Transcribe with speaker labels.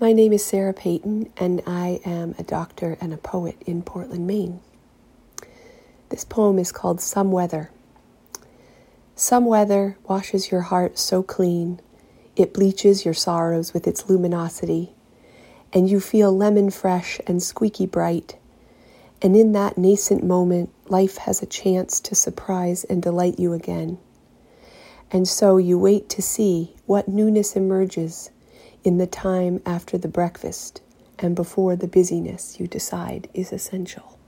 Speaker 1: My name is Sarah Payton, and I am a doctor and a poet in Portland, Maine. This poem is called Some Weather. Some weather washes your heart so clean, it bleaches your sorrows with its luminosity, and you feel lemon fresh and squeaky bright. And in that nascent moment, life has a chance to surprise and delight you again. And so you wait to see what newness emerges in the time after the breakfast and before the busyness you decide is essential.